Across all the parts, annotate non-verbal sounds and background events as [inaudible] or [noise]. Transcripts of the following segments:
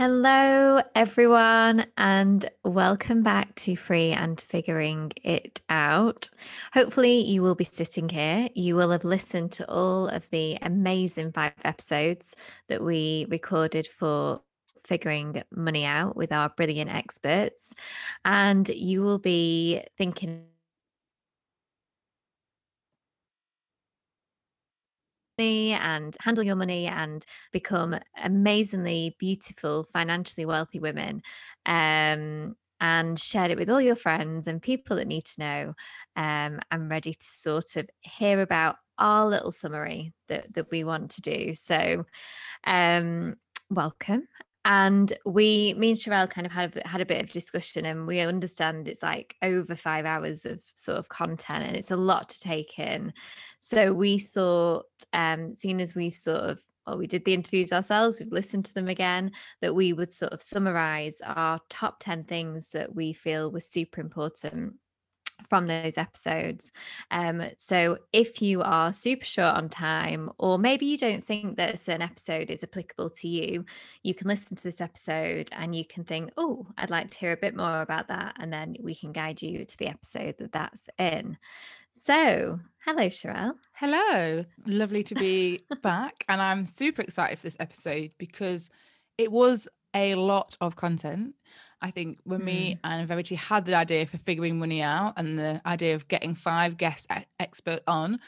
Hello, everyone, and welcome back to Free and Figuring It Out. Hopefully, you will be sitting here. You will have listened to all of the amazing five episodes that we recorded for Figuring Money Out with our brilliant experts, and you will be thinking and handle your money and become amazingly beautiful, financially wealthy women. Um, and share it with all your friends and people that need to know. Um, I'm ready to sort of hear about our little summary that, that we want to do. So, um, welcome. And we, me and Sherelle, kind of had had a bit of discussion, and we understand it's like over five hours of sort of content, and it's a lot to take in. So we thought, um, seeing as we've sort of well, we did the interviews ourselves, we've listened to them again, that we would sort of summarize our top 10 things that we feel were super important from those episodes. Um, so if you are super short on time, or maybe you don't think that a certain episode is applicable to you, you can listen to this episode and you can think, oh, I'd like to hear a bit more about that. And then we can guide you to the episode that that's in. So, hello, Sherelle. Hello. Lovely to be back. And I'm super excited for this episode because it was a lot of content. I think when mm. me and Verity had the idea for figuring money out and the idea of getting five guest experts on,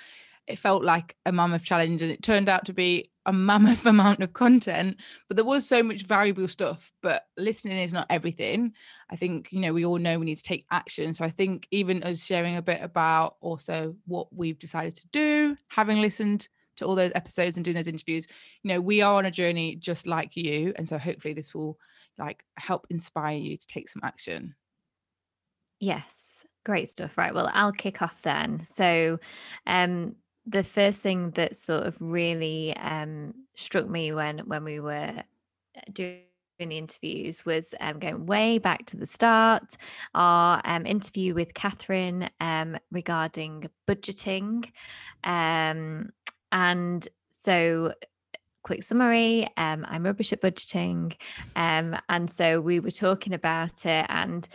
it felt like a mammoth challenge and it turned out to be a mammoth [laughs] amount of content but there was so much valuable stuff but listening is not everything. I think you know we all know we need to take action. So i think even us sharing a bit about also what we've decided to do having listened to all those episodes and doing those interviews you know we are on a journey just like you. And so hopefully this will like help inspire you to take some action? Yes great stuff. Right well i'll kick off then. So um the first thing that sort of really um, struck me when when we were uh, doing the interviews was um, going way back to the start. Our um, interview with Catherine um, regarding budgeting, um, and so quick summary um, i'm rubbish at budgeting um, and so we were talking about it and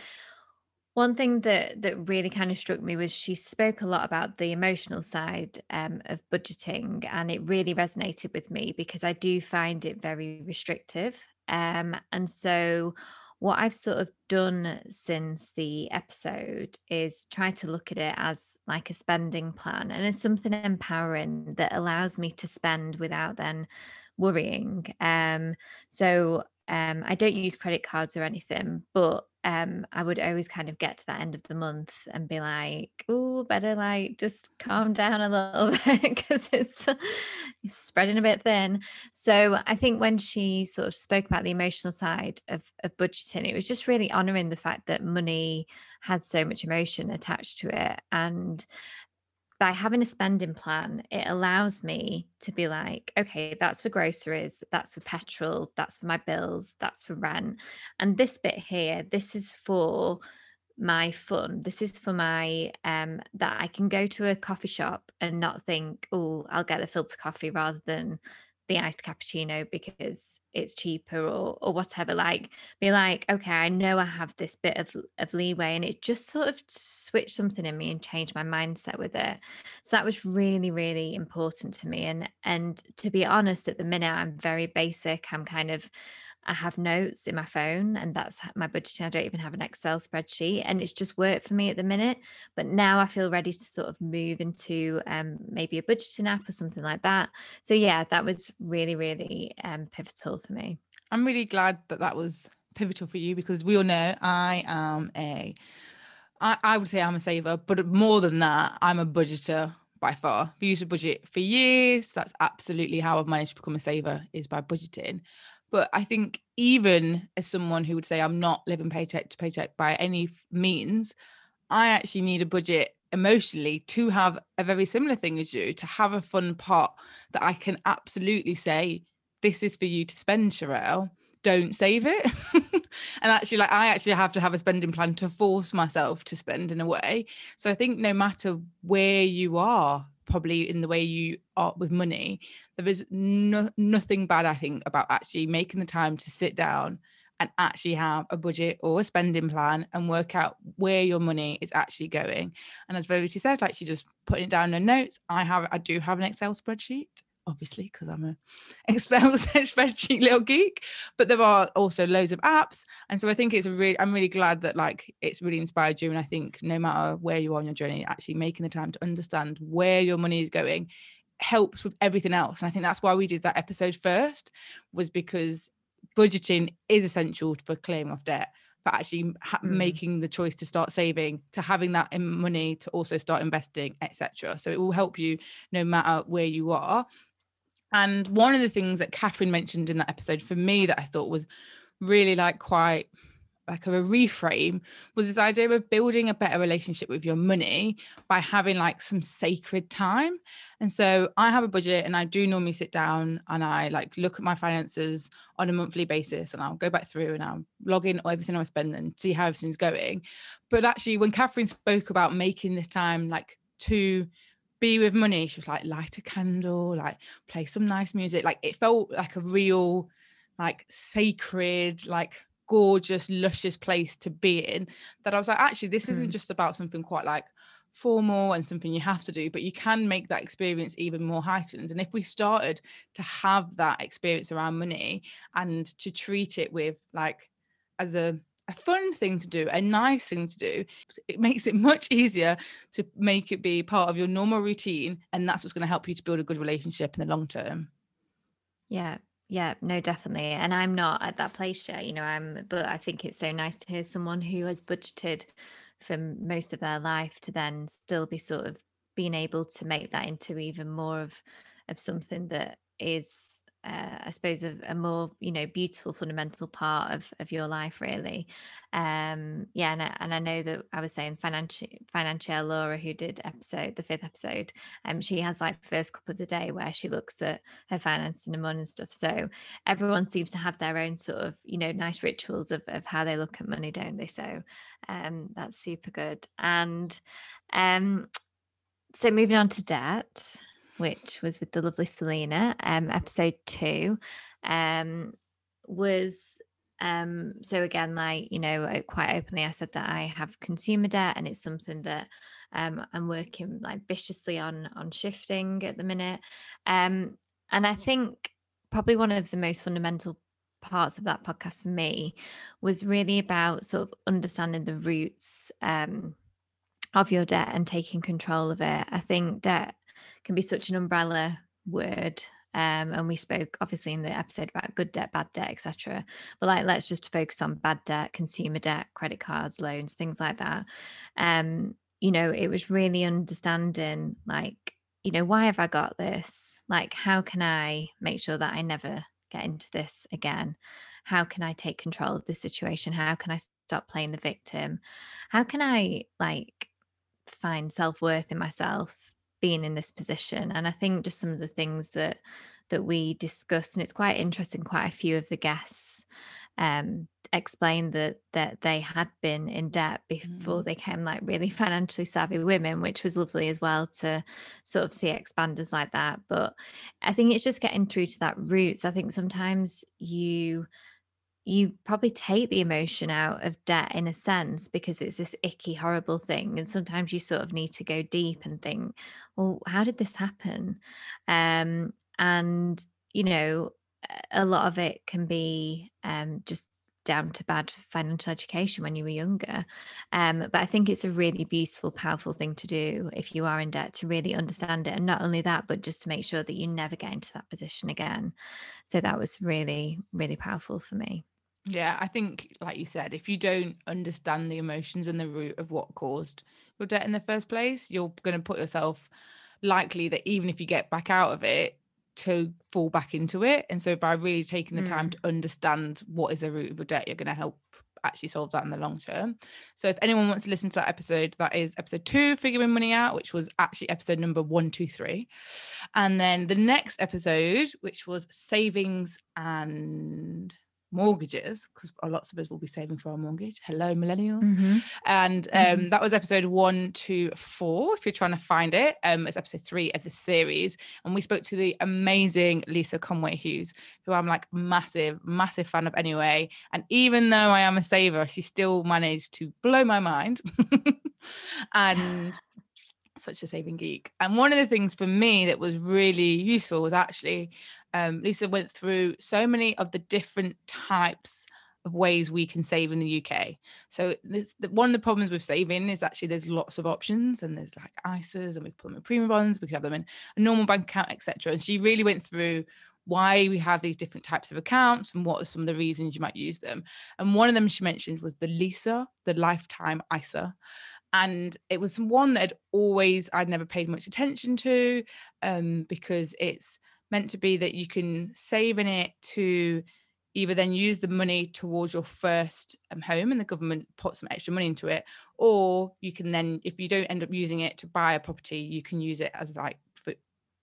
one thing that that really kind of struck me was she spoke a lot about the emotional side um, of budgeting, and it really resonated with me because I do find it very restrictive. Um, and so, what I've sort of done since the episode is try to look at it as like a spending plan and it's something empowering that allows me to spend without then worrying. Um, so um, I don't use credit cards or anything, but um, I would always kind of get to that end of the month and be like, oh, better like just calm [laughs] down a little bit because it's, it's spreading a bit thin. So I think when she sort of spoke about the emotional side of, of budgeting, it was just really honoring the fact that money has so much emotion attached to it. And by having a spending plan, it allows me to be like, okay, that's for groceries, that's for petrol, that's for my bills, that's for rent. And this bit here, this is for my fun. This is for my um that I can go to a coffee shop and not think, oh, I'll get the filter coffee rather than the iced cappuccino because it's cheaper or or whatever like be like okay i know i have this bit of, of leeway and it just sort of switched something in me and changed my mindset with it. So that was really really important to me and and to be honest at the minute i'm very basic. I'm kind of I have notes in my phone, and that's my budgeting. I don't even have an Excel spreadsheet, and it's just worked for me at the minute. But now I feel ready to sort of move into um, maybe a budgeting app or something like that. So yeah, that was really, really um, pivotal for me. I'm really glad that that was pivotal for you because we all know I am a, I, I would say I'm a saver, but more than that, I'm a budgeter by far. I've used a budget for years. That's absolutely how I've managed to become a saver is by budgeting. But I think even as someone who would say I'm not living paycheck to paycheck by any means, I actually need a budget emotionally to have a very similar thing as you, to have a fun pot that I can absolutely say, this is for you to spend, Sherelle. Don't save it. [laughs] and actually, like I actually have to have a spending plan to force myself to spend in a way. So I think no matter where you are, probably in the way you are with money, there is no, nothing bad, I think, about actually making the time to sit down and actually have a budget or a spending plan and work out where your money is actually going. And as Verity said, like she just putting it down in notes. I have I do have an Excel spreadsheet, obviously, because I'm a [laughs] Excel [laughs] spreadsheet little geek. But there are also loads of apps. And so I think it's a really I'm really glad that like it's really inspired you. And I think no matter where you are on your journey, actually making the time to understand where your money is going helps with everything else. And I think that's why we did that episode first, was because budgeting is essential for clearing off debt for actually ha- mm. making the choice to start saving to having that in money to also start investing etc so it will help you no matter where you are and one of the things that catherine mentioned in that episode for me that i thought was really like quite like a reframe was this idea of building a better relationship with your money by having like some sacred time. And so i have a budget and i do normally sit down and i like look at my finances on a monthly basis and i'll go back through and i'll log in everything i spend and see how everything's going. But actually when catherine spoke about making this time like to be with money she was like light a candle like play some nice music like it felt like a real like sacred like gorgeous, luscious place to be in that I was like, actually, this isn't mm. just about something quite like formal and something you have to do, but you can make that experience even more heightened. And if we started to have that experience around money and to treat it with like as a a fun thing to do, a nice thing to do. It makes it much easier to make it be part of your normal routine. And that's what's going to help you to build a good relationship in the long term. Yeah, yeah, no, definitely. And I'm not at that place yet, you know, I'm, but I think it's so nice to hear someone who has budgeted for most of their life to then still be sort of being able to make that into even more of of something that is uh, I suppose a, a, more you know beautiful fundamental part of of your life really. Um yeah and I, and I know that I was saying financial financial Laura who did episode the fifth episode um she has like first couple of the day where she looks at her finances and the money and stuff. So everyone seems to have their own sort of you know nice rituals of, of how they look at money don't they? So um that's super good. And um so moving on to debt which was with the lovely Selena, um, episode two, um, was um so again like you know quite openly i said that i have consumer debt and it's something that um i'm working like viciously on on shifting at the minute. Um and i think probably one of the most fundamental parts of that podcast for me was really about sort of understanding the roots um of your debt and taking control of it. I think debt can be such an umbrella word um, and we spoke obviously in the episode about good debt, bad debt, etc. But like, let's just focus on bad debt, consumer debt, credit cards, loans, things like that. Um, you know, it was really understanding, like, you know, why have I got this? Like, how can I make sure that I never get into this again? How can I take control of the situation? How can I stop playing the victim? How can I like find self worth in myself being in this position and i think just some of the things that that we discussed and it's quite interesting quite a few of the guests um, explained that that they had been in debt before mm. they came like really [laughs] financially savvy women which was lovely as well to sort of see expanders like that but i think it's just getting through to that roots i think sometimes you you probably take the emotion out of debt in a sense because it's this icky, horrible thing. And sometimes you sort of need to go deep and think, well, how did this happen? Um, and, you know, a lot of it can be um, just down to bad financial education when you were younger. Um, but I think it's a really beautiful, powerful thing to do if you are in debt to really understand it. And not only that, but just to make sure that you never get into that position again. So that was really, really powerful for me. Yeah, I think, like you said, if you don't understand the emotions and the root of what caused your debt in the first place, you're going to put yourself likely that even if you get back out of it, to fall back into it. And so, by really taking the time mm. to understand what is the root of your debt, you're going to help actually solve that in the long term. So if anyone wants to listen to that episode, that is episode two, figuring money out, which was actually episode number one, two, three. And then the next episode, which was savings and mortgages because lots of us will be saving for our mortgage. Hello millennials. Mm-hmm. and um, mm-hmm. that was episode one two four if you're trying to find it. Um it's episode three of the series. And we spoke to the amazing lisa conway hughes who i'm like massive massive fan of anyway. And even though i am a saver she still managed to blow my mind [laughs] and such a saving geek. And one of the things for me that was really useful was actually um, Lisa went through so many of the different types of ways we can save in the UK. So this, the, one of the problems with saving is actually there's lots of options and there's like ISAs and we put them in premium bonds, we could have them in a normal bank account, etc. And she really went through why we have these different types of accounts and what are some of the reasons you might use them. And one of them she mentioned was the LISA, the lifetime ISA. And it was one that I'd always I'd never paid much attention to um, because it's meant to be that you can save in it to either then use the money towards your first um, home and the government put some extra money into it or you can then if you don't end up using it to buy a property you can use it as like for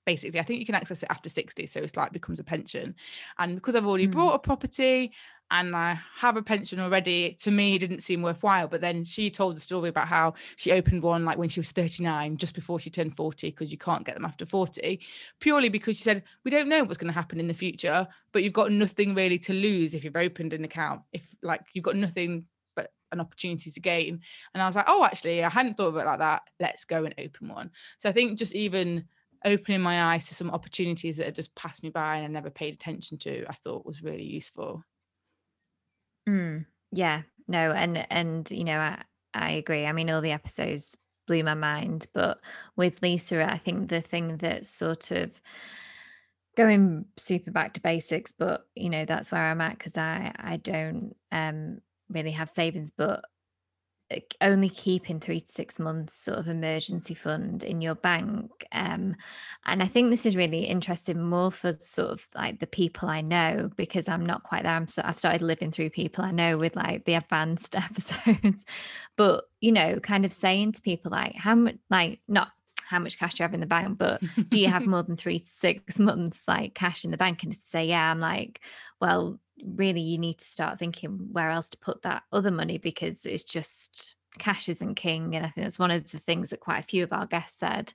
basically i think you can access it after 60 so it's like becomes a pension and because i've already mm. bought a property and I have a pension already, to me, it didn't seem worthwhile. But then she told the story about how she opened one like when she was 39, just before she turned 40, because you can't get them after 40, purely because she said, We don't know what's going to happen in the future, but you've got nothing really to lose if you've opened an account. If like you've got nothing but an opportunity to gain. And I was like, Oh, actually, I hadn't thought of it like that. Let's go and open one. So I think just even opening my eyes to some opportunities that had just passed me by and I never paid attention to, I thought was really useful. Mm, yeah, no, and and you know, I I agree. I mean, all the episodes blew my mind, but with Lisa, I think the thing that sort of going super back to basics, but you know, that's where I'm at because I I don't um really have savings, but only keeping three to six months sort of emergency fund in your bank um, and i think this is really interesting more for sort of like the people i know because i'm not quite there i'm so i've started living through people i know with like the advanced [laughs] episodes but you know kind of saying to people like how much like not how much cash do you have in the bank, but do you have [laughs] more than three to six months like cash in the bank? And to say, yeah, I'm like, well, really you need to start thinking where else to put that other money because it's just cash isn't king and i think that's one of the things that quite a few of our guests said.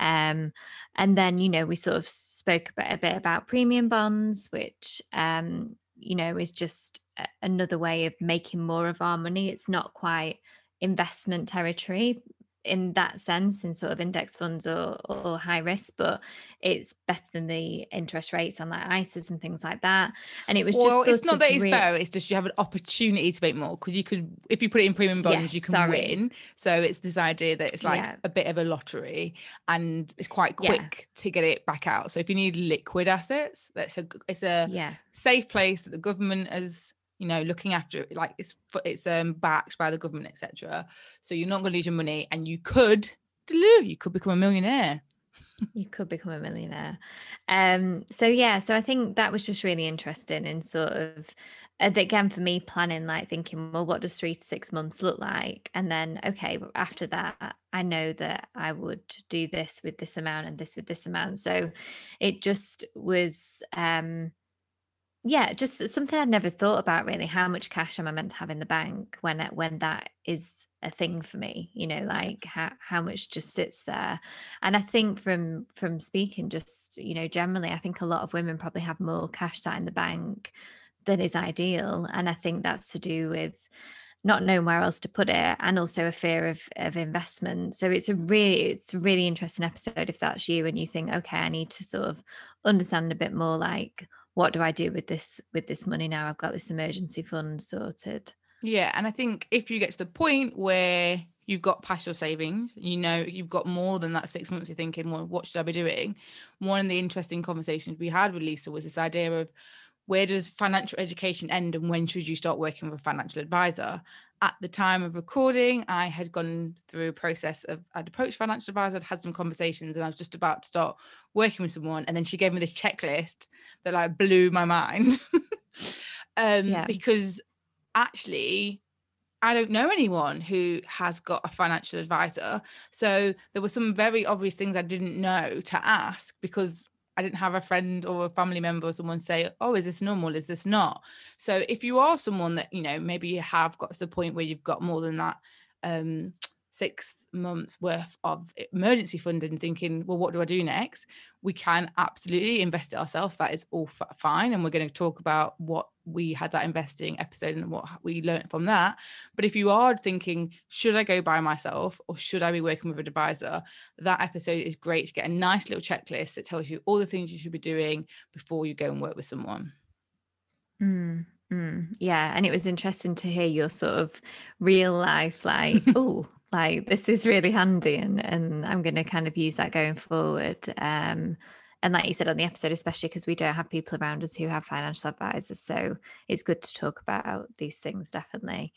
Um, and then you know we sort of spoke a bit, a bit about premium bonds which um, you know is just another way of making more of our money. It's not quite investment territory in that sense in sort of index funds or, or high risk but it's better than the interest rates on like ISAs and things like that and it was well, just it's not that it's better it's just you have an opportunity to make more because you could if you put it in premium bonds yes, you can sorry. win so it's this idea that it's like yeah. a bit of a lottery and it's quite quick yeah. to get it back out so if you need liquid assets that's a it's a yeah safe place that the government has you know looking after it like it's it's um backed by the government etc so you're not going to lose your money and you could you could become a millionaire. You could become a millionaire. Um so yeah so i think that was just really interesting and sort of again for me planning like thinking well what does three to six months look like? And then okay after that i know that i would do this with this amount and this with this amount. So it just was um yeah, just something I'd never thought about really. How much cash am I meant to have in the bank when when that is a thing for me? You know, like how how much just sits there. And I think from from speaking, just you know, generally, I think a lot of women probably have more cash sat in the bank than is ideal, and I think that's to do with not knowing where else to put it and also a fear of of investment so it's a really it's a really interesting episode if that's you and you think okay i need to sort of understand a bit more like what do I do with this with this money now? I've got this emergency fund sorted. Yeah, and I think if you get to the point where you've got past your savings, you know you've got more than that six months. You're thinking, well, what should I be doing? One of the interesting conversations we had with Lisa was this idea of where does financial education end and when should you start working with a financial advisor? At the time of recording, I had gone through a process of I'd approached financial advisor, I'd had some conversations, and I was just about to start working with someone. And then she gave me this checklist that like blew my mind. [laughs] um, yeah. because actually I don't know anyone who has got a financial advisor. So there were some very obvious things I didn't know to ask because I didn't have a friend or a family member or someone say, Oh, is this normal? Is this not? So if you are someone that, you know, maybe you have got to the point where you've got more than that um six months worth of emergency funding thinking well what do i do next? We can absolutely invest it ourselves. That is all f- fine and we're going to talk about what we had that investing episode and what we learned from that. But if you are thinking should i go by myself or should i be working with an advisor? That episode is great to get a nice little checklist that tells you all the things you should be doing before you go and work with someone. Mm. Mm, yeah, and it was interesting to hear your sort of real life, like, [laughs] oh, like this is really handy and and i'm going to kind of use that going forward. Um and like you said on the episode especially because we don't have people around us who have financial advisors so it's good to talk about these things definitely.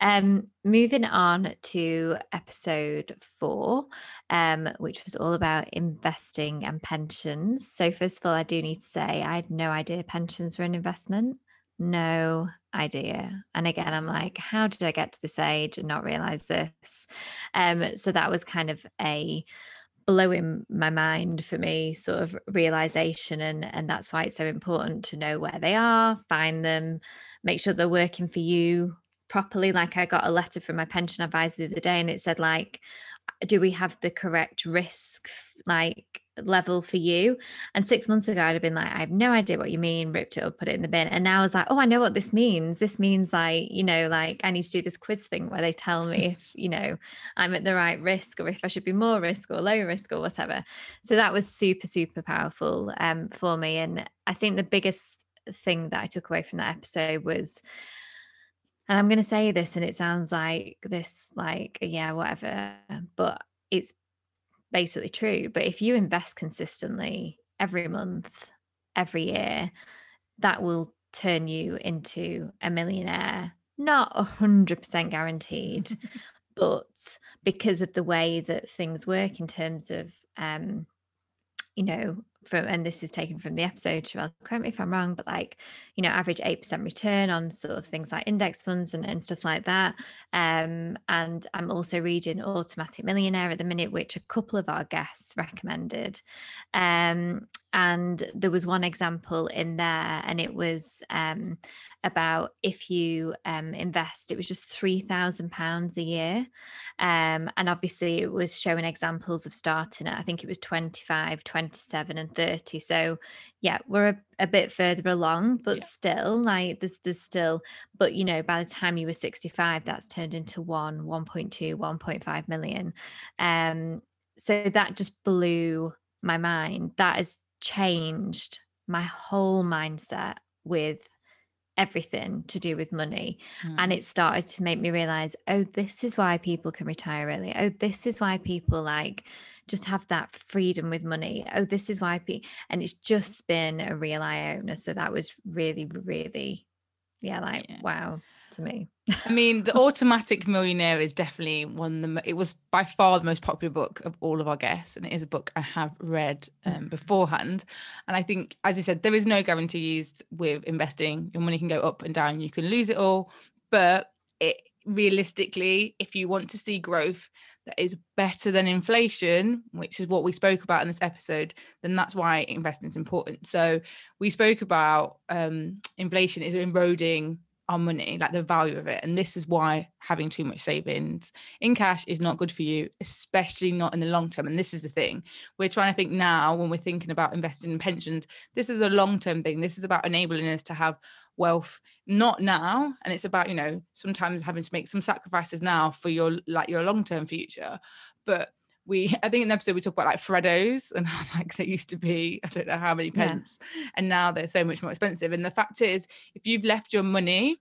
Um moving on to episode four um which was all about investing and pensions. So first of all i do need to say i had no idea pensions were an investment no idea. And again, I'm like, how did I get to this age and not realize this? Um, so that was kind of a blowing my mind for me sort of realization and and that's why it's so important to know where they are find them make sure they're working for you properly like i got a letter from my pension advisor the other day and it said like do we have the correct risk like level for you. And six months ago, I'd have been like, I have no idea what you mean, ripped it up, put it in the bin. And now I was like, oh, I know what this means. This means like, you know, like I need to do this quiz thing where they tell me [laughs] if, you know, I'm at the right risk or if I should be more risk or low risk or whatever. So that was super, super powerful um, for me. And I think the biggest thing that I took away from that episode was and I'm going to say this and it sounds like this like yeah whatever but it's basically true. But if you invest consistently every month, every year, that will turn you into a millionaire. Not a hundred percent guaranteed, [laughs] but because of the way that things work in terms of um, you know, from and this is taken from the episode, Sherelle, correct me if I'm wrong, but like, you know, average 8% return on sort of things like index funds and, and stuff like that. Um, and I'm also reading Automatic Millionaire at the minute, which a couple of our guests recommended. Um, and there was one example in there, and it was um, about if you um, invest, it was just £3,000 a year. Um, and obviously, it was showing examples of starting at, I think it was 25, 27, and 30. So, yeah, we're a, a bit further along, but yeah. still, like, there's, there's still, but you know, by the time you were 65, that's turned into one, 1.2, 1.5 million. Um, so that just blew my mind. That has changed my whole mindset with everything to do with money. Mm. And it started to make me realize, oh, this is why people can retire early. Oh, this is why people like just have that freedom with money. Oh, this is why people, and it's just been a real eye opener. So that was really, really, yeah, like, yeah. wow to me. I mean, The Automatic Millionaire is definitely one of the, it was by far the most popular book of all of our guests. And it is a book I have read um, mm. beforehand. And I think, as you said, there is no guarantees with investing. Your money can go up and down, you can lose it all. But it realistically, if you want to see growth that is better than inflation, which is what we spoke about in this episode, then that's why investing is important. So we spoke about um, inflation is eroding our money, like the value of it. And this is why having too much savings in cash is not good for you, especially not in the long term. And this is the thing we're trying to think now when we're thinking about investing in pensions. This is a long term thing. This is about enabling us to have wealth not now and it's about you know sometimes having to make some sacrifices now for your like your long term future but we I think in the episode we talk about like Freddos [laughs] and how like they used to be I don't know how many pence yeah. and now they're so much more expensive. And the fact is, if you've left your money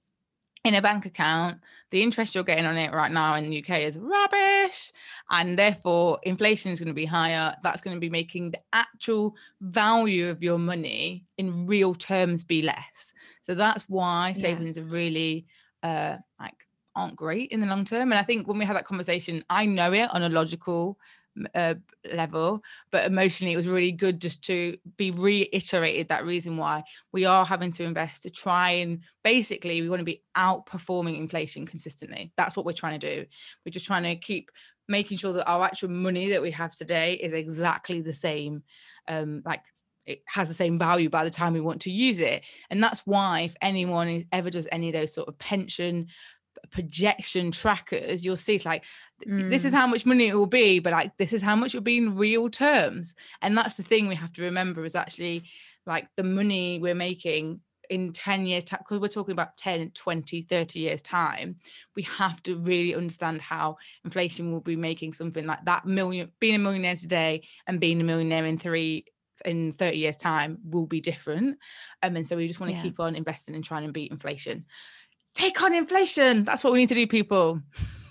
in a bank account, the interest you're getting on it right now in the UK is rubbish. And therefore, inflation is going to be higher. That's going to be making the actual value of your money in real terms be less. So that's why savings yeah. are really uh, like aren't great in the long term. And I think when we have that conversation, I know it on a logical uh, level but emotionally it was really good just to be reiterated that reason why we are having to invest to try and basically we want to be outperforming inflation consistently. That's what we're trying to do. We're just trying to keep making sure that our actual money that we have today is exactly the same um like it has the same value by the time we want to use it. And that's why if anyone ever does any of those sort of pension projection trackers you'll see it's like mm. this is mm. how much money it will be but like this is how much it will be in real terms and that's the thing we have to remember is actually like the money we're making in 10 years time because we're talking about 10 20 30 years time we have to really understand how inflation will be making something like that million being a millionaire today and being a millionaire in three in 30 years time will be different um, and so we just want to yeah. keep on investing and trying to beat inflation take on inflation that's what we need to do people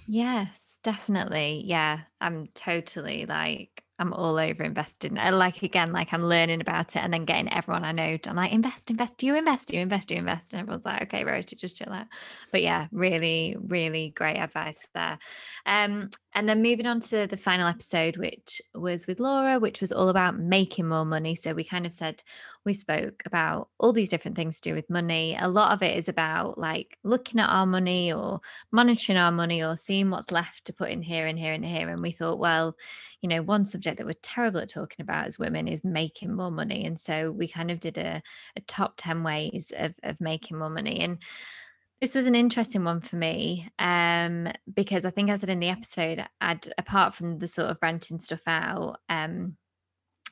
yes definitely yeah i'm totally like I'm all over investing. Like again, like I'm learning about it and then getting everyone I know. I'm like, invest, invest, you invest, you invest, you invest. And everyone's like, okay, Rota, just chill out. But yeah, really, really great advice there. Um, and then moving on to the final episode, which was with Laura, which was all about making more money. So we kind of said we spoke about all these different things to do with money. A lot of it is about like looking at our money or monitoring our money or seeing what's left to put in here and here and here. And we thought, well, you know, one subject that we're terrible at talking about as women is making more money. And so we kind of did a, a top 10 ways of, of making more money. And this was an interesting one for me um, because I think I said in the episode, I'd apart from the sort of renting stuff out, um,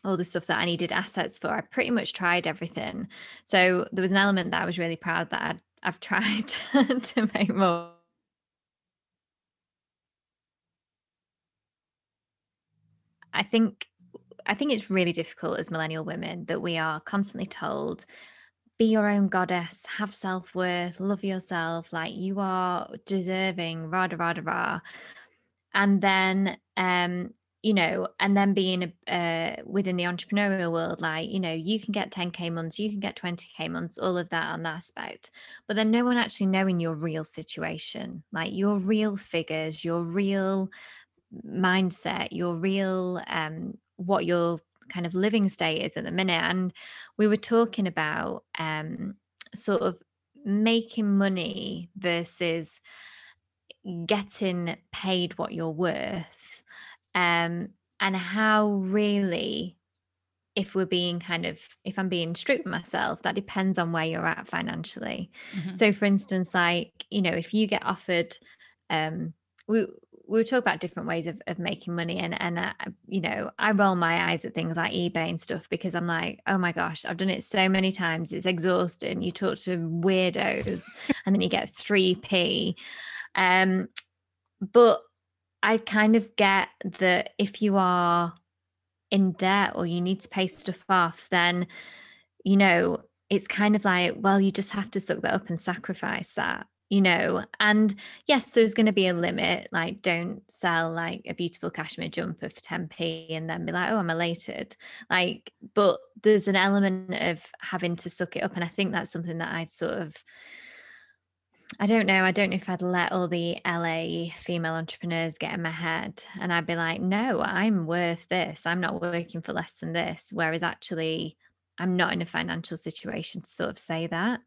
all the stuff that I needed assets for, I pretty much tried everything. So there was an element that I was really proud that I'd, I've tried [laughs] to make more I think I think it's really difficult as millennial women that we are constantly told be your own goddess, have self worth, love yourself, like you are deserving, rah, rah, rah. And then, um, you know, and then being uh, within the entrepreneurial world, like, you know, you can get 10K months, you can get 20K months, all of that on that aspect. But then no one actually knowing your real situation, like your real figures, your real mindset, your real um, what your kind of living state is at the minute. And we were talking about um, sort of making money versus getting paid what you're worth, um, and how really if we're being kind of if i'm being strict with myself that depends on where you're at financially mm-hmm. so for instance like you know if you get offered um we we were talking about different ways of, of making money and and uh, you know I roll my eyes at things like eBay and stuff because I'm like oh my gosh I've done it so many times it's exhausting you talk to weirdos [laughs] and then you get 3p um but I kind of get that if you are in debt or you need to pay stuff off then you know it's kind of like well you just have to suck that up and sacrifice that you know and yes there's going to be a limit like don't sell like a beautiful cashmere jumper for 10p and then be like oh i'm elated like but there's an element of having to suck it up and i think that's something that i'd sort of I don't know. I don't know if I'd let all the LA female entrepreneurs get in my head and I'd be like, no, I'm worth this. I'm not working for less than this. Whereas actually, I'm not in a financial situation to sort of say that.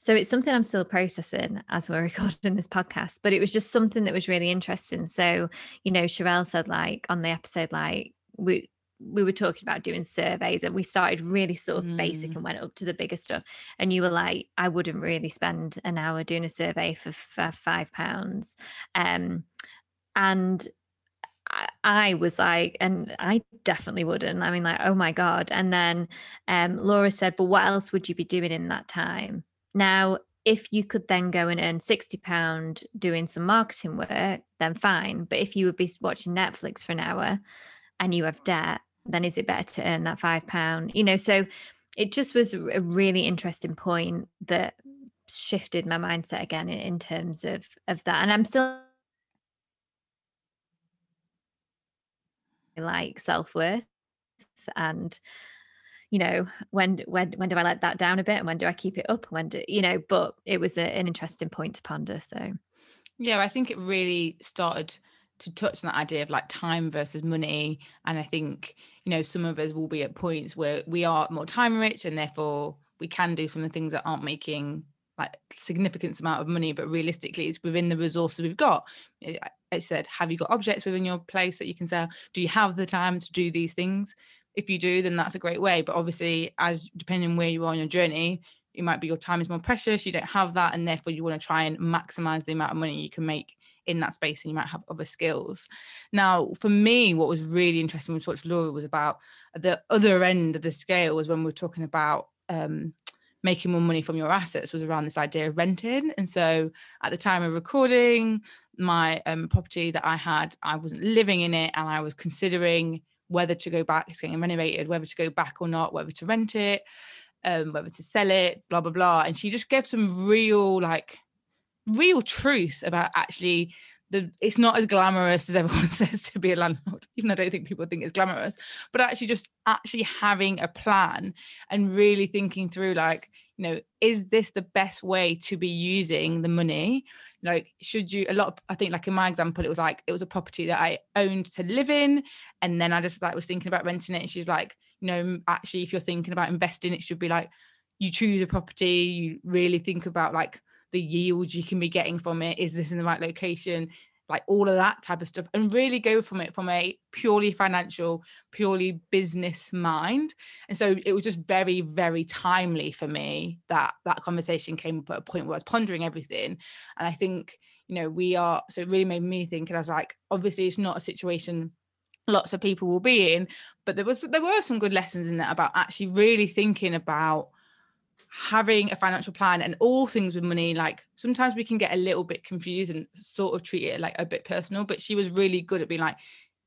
So it's something I'm still processing as we're [laughs] recording this podcast, but it was just something that was really interesting. So, you know, Sherelle said like on the episode, like we we were talking about doing surveys and we started really sort of mm. basic and went up to the bigger stuff. And you were like, I wouldn't really spend an hour doing a survey for, for five pounds. Um, and I was like, and I definitely wouldn't. I mean, like, oh my God. And then um, Laura said, but what else would you be doing in that time? Now, if you could then go and earn £60 doing some marketing work, then fine. But if you would be watching Netflix for an hour and you have debt, then is it better to earn that £5? You know, so it just was a really interesting point that shifted my mindset again in, in terms of of that. And I'm still like self-worth and you know when when when do i let that down a bit and when do i keep it up when do you know but it was a, an interesting point to ponder so yeah i think it really started to touch on that idea of like time versus money. And I think, you know, some of us will be at points where we are more time rich and therefore we can do some of the things that aren't making like significant amount of money, but realistically it's within the resources we've got. Eh, I said, have you got objects within your place that you can sell? Do you have the time to do these things? If you do, then that's a great way. But obviously, as depending where you are on your journey, it might be your time is more precious, you don't have that, and therefore you want to try and maximize the amount of money you can make in that space and you might have other skills. Now, for me, what was really interesting when we talked to Laura was about the other end of the scale was when we were talking about um, making more money from your assets was around this idea of renting. And so at the time of recording, my um, property that I had, I wasn't living in it and I was considering whether to go back, it's getting renovated, whether to go back or not, whether to rent it, um, whether to sell it, blah, blah, blah. And she just gave some real, like, real truth about actually the it's not as glamorous as everyone [laughs] says to be a landlord even though i don't think people think it's glamorous but actually just actually having a plan and really thinking through like you know is this the best way to be using the money? Like should you a lot of, i think like in my example it was like it was a property that i owned to live in and then i just like was thinking about renting it and she's like you know actually if you're thinking about investing it should be like you choose a property you really think about like the yield you can be getting from it is this in the right location like all of that type of stuff and really go from it from a purely financial purely business mind and so it was just very very timely for me that that conversation came up at a point where i was pondering everything and i think you know we are so it really made me think and i was like obviously it's not a situation lots of people will be in but there was there were some good lessons in that about actually really thinking about having a financial plan and all things with money like sometimes we can get a little bit confused and sort of treat it like a bit personal but she was really good at being like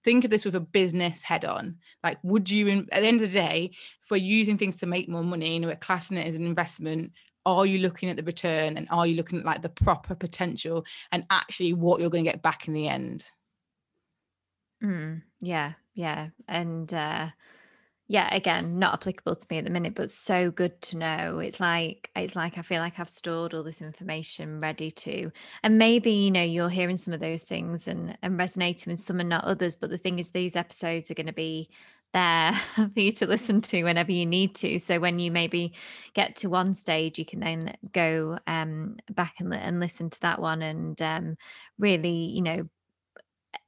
think of this with a business head on. Like would you at the end of the day if we're using things to make more money and we're classing it as an investment are you looking at the return and are you looking at like the proper potential and actually what you're going to get back in the end? Mm, yeah yeah and uh yeah again not applicable to me at the minute but so good to know. It's like it's like i feel like i've stored all this information ready to and maybe you know you're hearing some of those things and and resonating with some and not others but the thing is these episodes are going to be there [laughs] for you to listen to whenever you need to. So when you maybe get to one stage you can then go um back and, and listen to that one and um really you know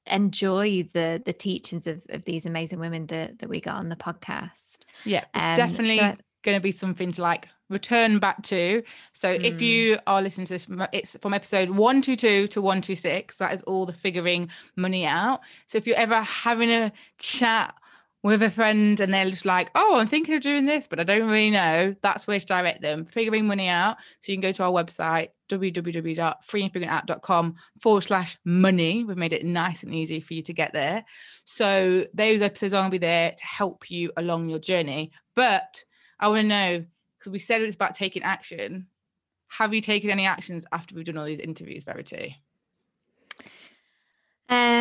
enjoy the the teachings of, of these amazing women that that we got on the podcast. Yeah it's um, definitely so going to be something to like return back to. So mm. if you are listening to this it's from episode 122 to 126 that is all the figuring money out. So if you're ever having a chat with a friend and they're just like, oh, I'm thinking of doing this, but I don't really know, that's where to direct them. Figuring money out. So you can go to our website, www.freeandfiguringout.com forward slash money. We've made it nice and easy for you to get there. So those episodes are going to be there to help you along your journey. But I want to know, because we said it was about taking action. Have you taken any actions after we've done all these interviews, Verity?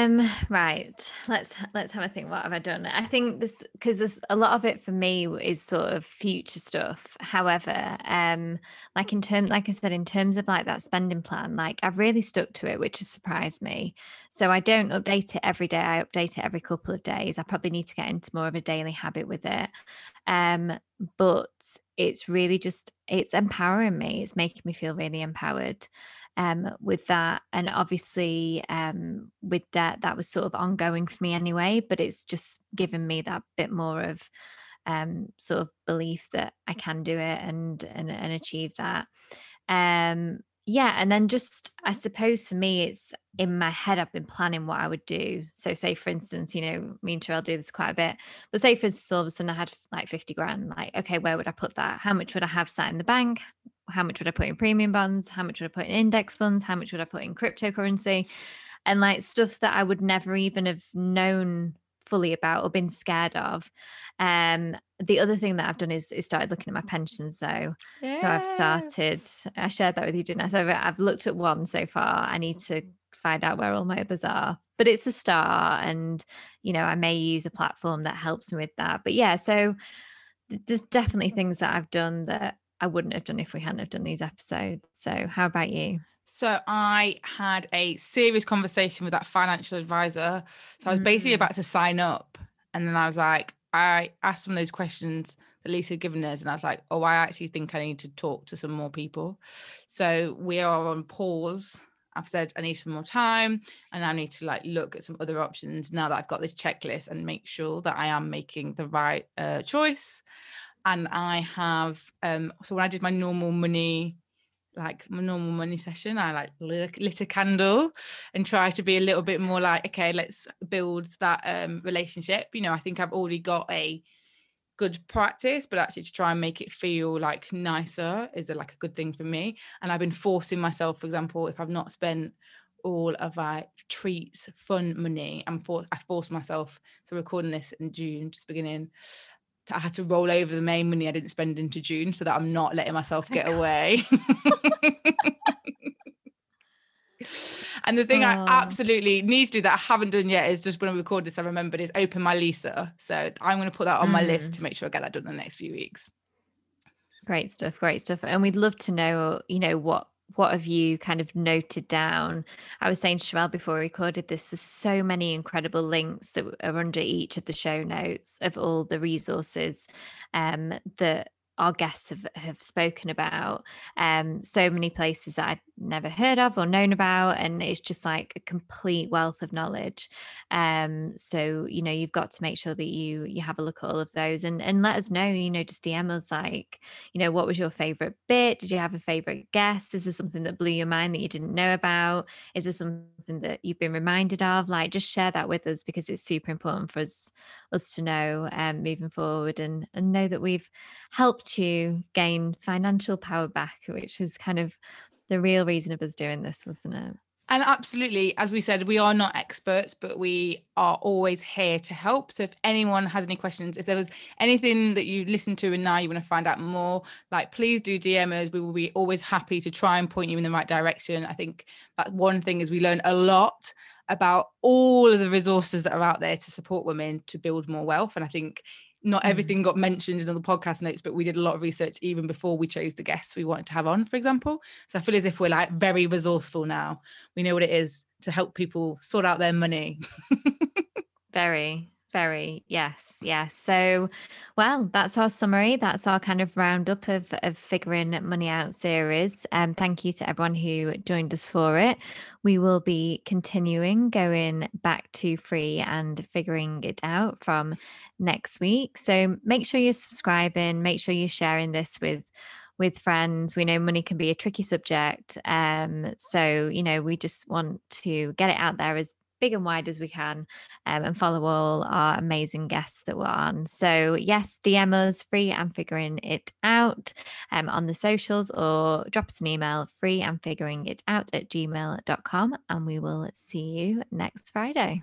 Um, right. Let's let's have a think. What have I done? I think this because there's a lot of it for me is sort of future stuff. However, um, like in terms, like I said, in terms of like that spending plan, like I've really stuck to it, which has surprised me. So I don't update it every day. I update it every couple of days. I probably need to get into more of a daily habit with it. Um, but it's really just it's empowering me. It's making me feel really empowered um, with that. And obviously, um, with debt, that was sort of ongoing for me anyway, but it's just given me that bit more of um, sort of belief that I can do it and and, and achieve that. Um, yeah, and then just I suppose for me, it's in my head. I've been planning what I would do. So, say for instance, you know, me and Sherelle do this quite a bit. But say for instance, all of a sudden I had like fifty grand. Like, okay, where would I put that? How much would I have sat in the bank? How much would I put in premium bonds? How much would I put in index funds? How much would I put in cryptocurrency? And like stuff that I would never even have known fully about or been scared of. Um, the other thing that I've done is, is started looking at my pensions. So, yes. so I've started. I shared that with you, didn't I? So I've looked at one so far. I need to find out where all my others are. But it's a start, and you know, I may use a platform that helps me with that. But yeah, so there's definitely things that I've done that I wouldn't have done if we hadn't have done these episodes. So how about you? So I had a serious conversation with that financial advisor. So I was basically Mm. about to sign up, and then I was like, I asked some of those questions that Lisa had given us, and I was like, oh, I actually think I need to talk to some more people. So we are on pause. I've said I need some more time, and I need to like look at some other options now that I've got this checklist and make sure that I am making the right uh, choice. And I have um so when I did my normal money like my normal money session, I like lit, lit a candle and try to be a little bit more like, okay, let's build that um, relationship. You know, I think I've already got a good practice, but actually to try and make it feel like nicer is a, like a good thing for me. And I've been forcing myself, for example, if I've not spent all of my treats, fun money, I'm for I forced myself. So recording this in June, just beginning. I had to roll over the main money I didn't spend into June so that I'm not letting myself get away. [laughs] and the thing I Oh. absolutely need to do that I haven't done yet is just when I record this, I remembered is open my LISA. So I'm going to put that on my list Mm. to make sure I get that done in the next few weeks. Great stuff, great stuff. And we'd love to know, you know, what what have you kind of noted down? I was saying to Sherelle before we recorded this, there's so many incredible links that are under each of the show notes of all the resources um, that our guests have, have spoken about. Um, so many places that I'd never heard of or known about. And it's just like a complete wealth of knowledge. Um, so, you know, you've got to make sure that you you have a look at all of those and, and let us know, you know, just DM us like, you know, what was your favorite bit? Did you have a favorite guest? Is there something that blew your mind that you didn't know about? Is there something that you've been reminded of? Like, just share that with us because it's super important for us us to know um, moving forward and and know that we've helped you gain financial power back, which is kind of the real reason of us doing this, wasn't it? And absolutely, as we said, we are not experts, but we are always here to help. So if anyone has any questions, if there was anything that you listened to and now you want to find out more, like please do DM us. We will be always happy to try and point you in the right direction. I think that one thing is we learn a lot about all of the resources that are out there to support women to build more wealth. And I think not Mm. everything got mentioned in the podcast notes, but we did a lot of research even before we chose the guests we wanted to have on, for example. So I feel as if we're like very resourceful now. We know what it is to help people sort out their money. [laughs] Very, very, yes, yes. So, well, that's our summary. That's our kind of roundup of, of figuring money out series. Um, thank you to everyone who joined us for it. We will be continuing going back to free and figuring it out from next week. So make sure you're subscribing. Make sure you're sharing this with with friends. We know money can be a tricky subject. Um, so, you know, we just want to get it out there as big and wide as we can um, and follow all our amazing guests that we're on. So, yes, DM us free and figuring it out um, on the socials or drop us an email free and figuring it out at gmail.com and we will see you next Friday.